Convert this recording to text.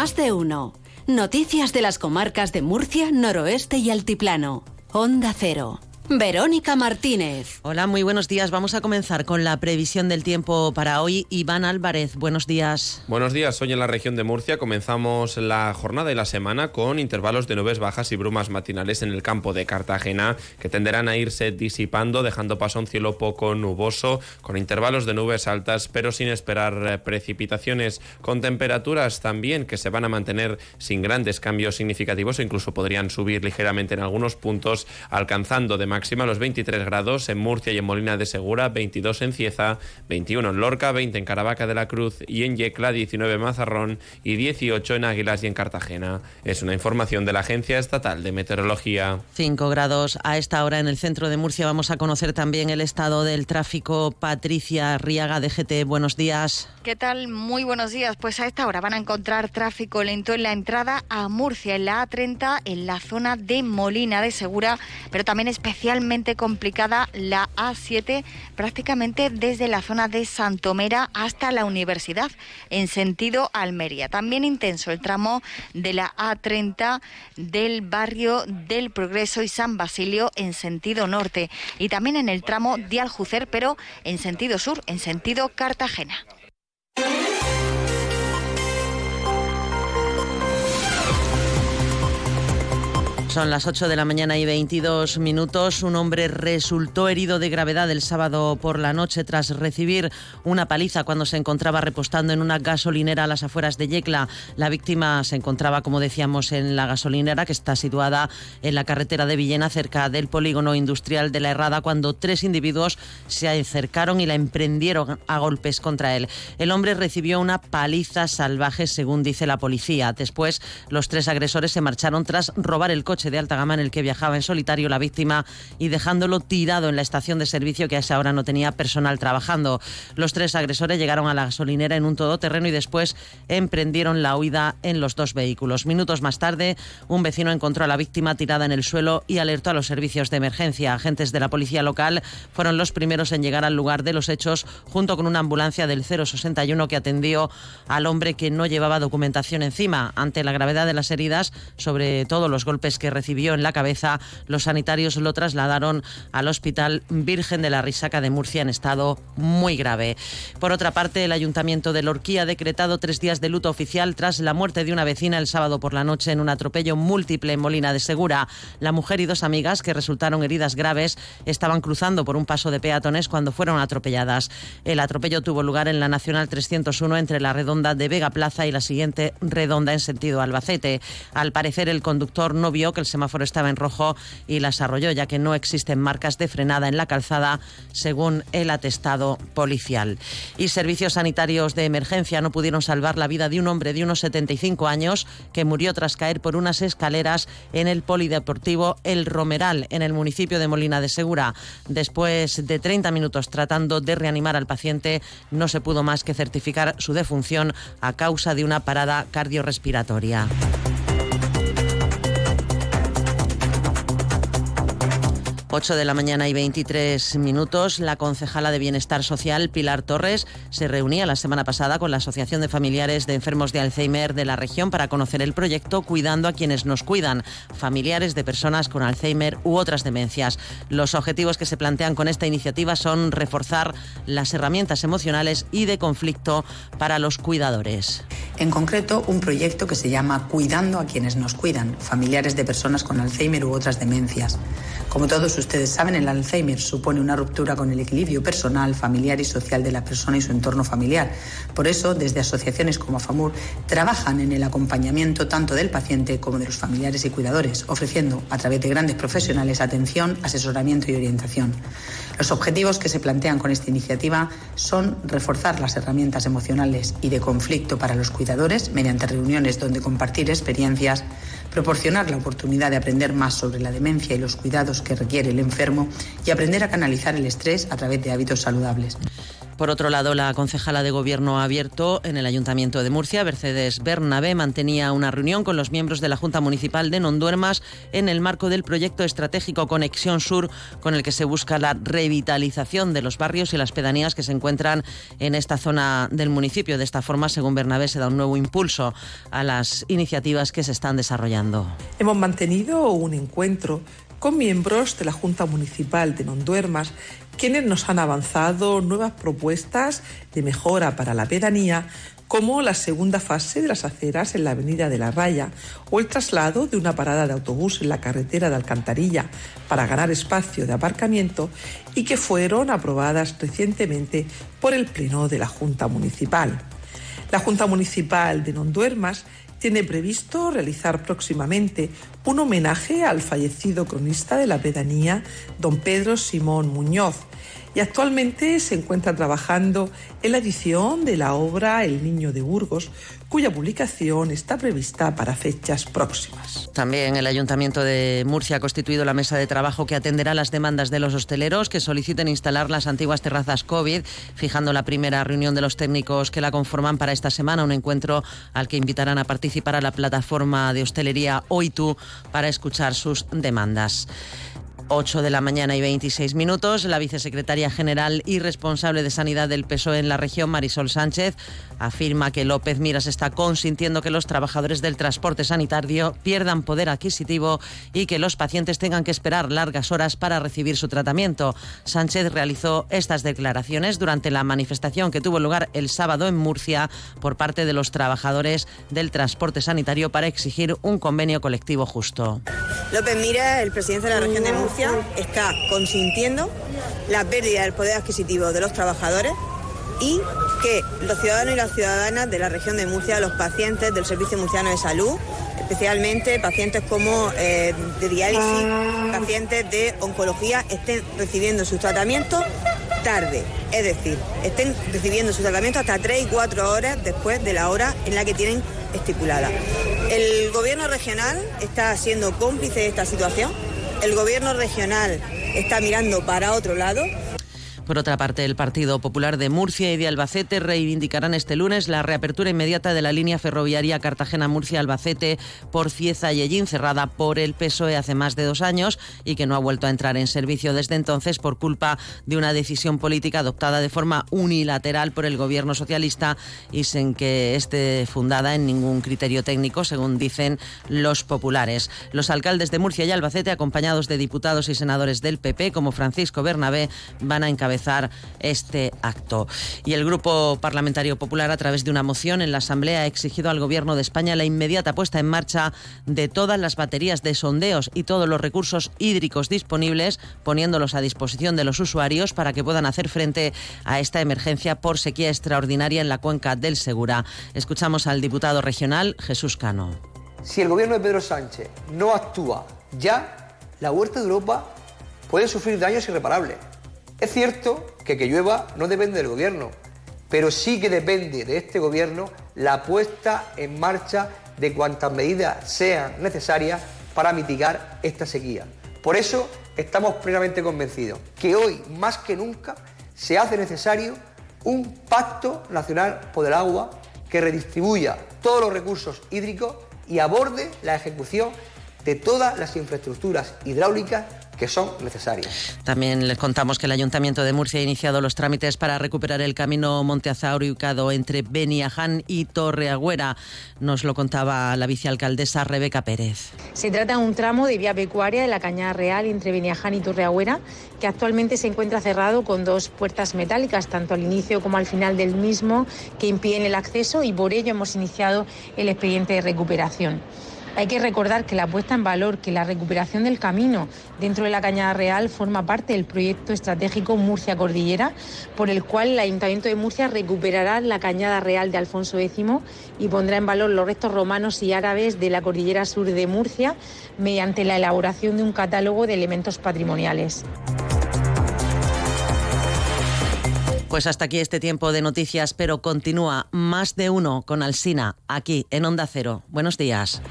Más de uno. Noticias de las comarcas de Murcia, Noroeste y Altiplano. Onda Cero. Verónica Martínez. Hola, muy buenos días. Vamos a comenzar con la previsión del tiempo para hoy. Iván Álvarez, buenos días. Buenos días. Hoy en la región de Murcia comenzamos la jornada y la semana con intervalos de nubes bajas y brumas matinales en el campo de Cartagena que tenderán a irse disipando, dejando paso a un cielo poco nuboso con intervalos de nubes altas, pero sin esperar eh, precipitaciones, con temperaturas también que se van a mantener sin grandes cambios significativos o incluso podrían subir ligeramente en algunos puntos, alcanzando de máxima los 23 grados en Murcia y en Molina de Segura, 22 en Cieza, 21 en Lorca, 20 en Caravaca de la Cruz y en Yecla, 19 en Mazarrón y 18 en Águilas y en Cartagena. Es una información de la Agencia Estatal de Meteorología. 5 grados a esta hora en el centro de Murcia. Vamos a conocer también el estado del tráfico. Patricia Riaga de GT, buenos días. ¿Qué tal? Muy buenos días. Pues a esta hora van a encontrar tráfico lento en la entrada a Murcia, en la A30, en la zona de Molina de Segura, pero también especial complicada la A7 prácticamente desde la zona de Santomera hasta la universidad en sentido Almería. También intenso el tramo de la A30 del barrio del Progreso y San Basilio en sentido norte y también en el tramo de Aljucer pero en sentido sur, en sentido Cartagena. Son las 8 de la mañana y 22 minutos. Un hombre resultó herido de gravedad el sábado por la noche tras recibir una paliza cuando se encontraba repostando en una gasolinera a las afueras de Yecla. La víctima se encontraba, como decíamos, en la gasolinera que está situada en la carretera de Villena, cerca del polígono industrial de la Herrada, cuando tres individuos se acercaron y la emprendieron a golpes contra él. El hombre recibió una paliza salvaje, según dice la policía. Después, los tres agresores se marcharon tras robar el coche de alta gama en el que viajaba en solitario la víctima y dejándolo tirado en la estación de servicio que a esa hora no tenía personal trabajando. Los tres agresores llegaron a la gasolinera en un todoterreno y después emprendieron la huida en los dos vehículos. Minutos más tarde, un vecino encontró a la víctima tirada en el suelo y alertó a los servicios de emergencia. Agentes de la policía local fueron los primeros en llegar al lugar de los hechos junto con una ambulancia del 061 que atendió al hombre que no llevaba documentación encima. Ante la gravedad de las heridas, sobre todo los golpes que recibió en la cabeza, los sanitarios lo trasladaron al Hospital Virgen de la Risaca de Murcia en estado muy grave. Por otra parte, el Ayuntamiento de Lorquía ha decretado tres días de luto oficial tras la muerte de una vecina el sábado por la noche en un atropello múltiple en Molina de Segura. La mujer y dos amigas que resultaron heridas graves estaban cruzando por un paso de peatones cuando fueron atropelladas. El atropello tuvo lugar en la Nacional 301 entre la redonda de Vega Plaza y la siguiente redonda en sentido Albacete. Al parecer, el conductor no vio que el semáforo estaba en rojo y las arrolló, ya que no existen marcas de frenada en la calzada, según el atestado policial. Y servicios sanitarios de emergencia no pudieron salvar la vida de un hombre de unos 75 años que murió tras caer por unas escaleras en el polideportivo El Romeral, en el municipio de Molina de Segura. Después de 30 minutos tratando de reanimar al paciente, no se pudo más que certificar su defunción a causa de una parada cardiorrespiratoria. 8 de la mañana y 23 minutos, la concejala de Bienestar Social, Pilar Torres, se reunía la semana pasada con la Asociación de Familiares de Enfermos de Alzheimer de la región para conocer el proyecto Cuidando a quienes nos cuidan, familiares de personas con Alzheimer u otras demencias. Los objetivos que se plantean con esta iniciativa son reforzar las herramientas emocionales y de conflicto para los cuidadores. En concreto, un proyecto que se llama Cuidando a quienes nos cuidan, familiares de personas con Alzheimer u otras demencias. Como todos ustedes saben, el Alzheimer supone una ruptura con el equilibrio personal, familiar y social de la persona y su entorno familiar. Por eso, desde asociaciones como AFAMUR trabajan en el acompañamiento tanto del paciente como de los familiares y cuidadores, ofreciendo a través de grandes profesionales atención, asesoramiento y orientación. Los objetivos que se plantean con esta iniciativa son reforzar las herramientas emocionales y de conflicto para los cuidadores mediante reuniones donde compartir experiencias, proporcionar la oportunidad de aprender más sobre la demencia y los cuidados que requiere el enfermo y aprender a canalizar el estrés a través de hábitos saludables. Por otro lado, la concejala de Gobierno abierto en el Ayuntamiento de Murcia, Mercedes Bernabé, mantenía una reunión con los miembros de la Junta Municipal de Nonduermas en el marco del proyecto estratégico Conexión Sur, con el que se busca la revitalización de los barrios y las pedanías que se encuentran en esta zona del municipio. De esta forma, según Bernabé, se da un nuevo impulso a las iniciativas que se están desarrollando. Hemos mantenido un encuentro con miembros de la Junta Municipal de Nonduermas quienes nos han avanzado nuevas propuestas de mejora para la pedanía, como la segunda fase de las aceras en la Avenida de la Raya o el traslado de una parada de autobús en la carretera de Alcantarilla para ganar espacio de aparcamiento y que fueron aprobadas recientemente por el Pleno de la Junta Municipal. La Junta Municipal de Nonduermas tiene previsto realizar próximamente un homenaje al fallecido cronista de la pedanía, don Pedro Simón Muñoz, y actualmente se encuentra trabajando en la edición de la obra El Niño de Burgos, cuya publicación está prevista para fechas próximas. También el Ayuntamiento de Murcia ha constituido la mesa de trabajo que atenderá las demandas de los hosteleros que soliciten instalar las antiguas terrazas COVID, fijando la primera reunión de los técnicos que la conforman para esta semana, un encuentro al que invitarán a participar a la plataforma de hostelería OITU para escuchar sus demandas. 8 de la mañana y 26 minutos, la vicesecretaria general y responsable de Sanidad del PSOE en la región, Marisol Sánchez, afirma que López Miras está consintiendo que los trabajadores del transporte sanitario pierdan poder adquisitivo y que los pacientes tengan que esperar largas horas para recibir su tratamiento. Sánchez realizó estas declaraciones durante la manifestación que tuvo lugar el sábado en Murcia por parte de los trabajadores del transporte sanitario para exigir un convenio colectivo justo. López Miras, el presidente de la región de Murcia, está consintiendo la pérdida del poder adquisitivo de los trabajadores y que los ciudadanos y las ciudadanas de la región de Murcia, los pacientes del Servicio Murciano de Salud, especialmente pacientes como eh, de diálisis, pacientes de oncología, estén recibiendo sus tratamientos tarde, es decir, estén recibiendo su tratamiento hasta 3 y 4 horas después de la hora en la que tienen estipulada. El gobierno regional está siendo cómplice de esta situación el gobierno regional está mirando para otro lado por otra parte, el Partido Popular de Murcia y de Albacete reivindicarán este lunes la reapertura inmediata de la línea ferroviaria Cartagena-Murcia-Albacete por Cieza y Ellín, cerrada por el PSOE hace más de dos años y que no ha vuelto a entrar en servicio desde entonces por culpa de una decisión política adoptada de forma unilateral por el gobierno socialista y sin que esté fundada en ningún criterio técnico, según dicen los populares. Los alcaldes de Murcia y Albacete, acompañados de diputados y senadores del PP, como Francisco Bernabé, van a encabezar este acto. Y el Grupo Parlamentario Popular, a través de una moción en la Asamblea, ha exigido al Gobierno de España la inmediata puesta en marcha de todas las baterías de sondeos y todos los recursos hídricos disponibles, poniéndolos a disposición de los usuarios para que puedan hacer frente a esta emergencia por sequía extraordinaria en la cuenca del Segura. Escuchamos al diputado regional Jesús Cano. Si el gobierno de Pedro Sánchez no actúa ya, la huerta de Europa puede sufrir daños irreparables. Es cierto que que llueva no depende del gobierno, pero sí que depende de este gobierno la puesta en marcha de cuantas medidas sean necesarias para mitigar esta sequía. Por eso estamos plenamente convencidos que hoy, más que nunca, se hace necesario un pacto nacional por el agua que redistribuya todos los recursos hídricos y aborde la ejecución de todas las infraestructuras hidráulicas que son necesarias. También les contamos que el Ayuntamiento de Murcia ha iniciado los trámites para recuperar el camino Monteazaur ubicado entre Beniaján y Torreagüera. Nos lo contaba la vicealcaldesa Rebeca Pérez. Se trata de un tramo de vía pecuaria de la Cañada Real entre Beniaján y Torreagüera que actualmente se encuentra cerrado con dos puertas metálicas, tanto al inicio como al final del mismo, que impiden el acceso y por ello hemos iniciado el expediente de recuperación. Hay que recordar que la puesta en valor, que la recuperación del camino dentro de la Cañada Real forma parte del proyecto estratégico Murcia Cordillera, por el cual el Ayuntamiento de Murcia recuperará la Cañada Real de Alfonso X y pondrá en valor los restos romanos y árabes de la Cordillera Sur de Murcia mediante la elaboración de un catálogo de elementos patrimoniales. Pues hasta aquí este tiempo de noticias, pero continúa más de uno con Alsina aquí en Onda Cero. Buenos días.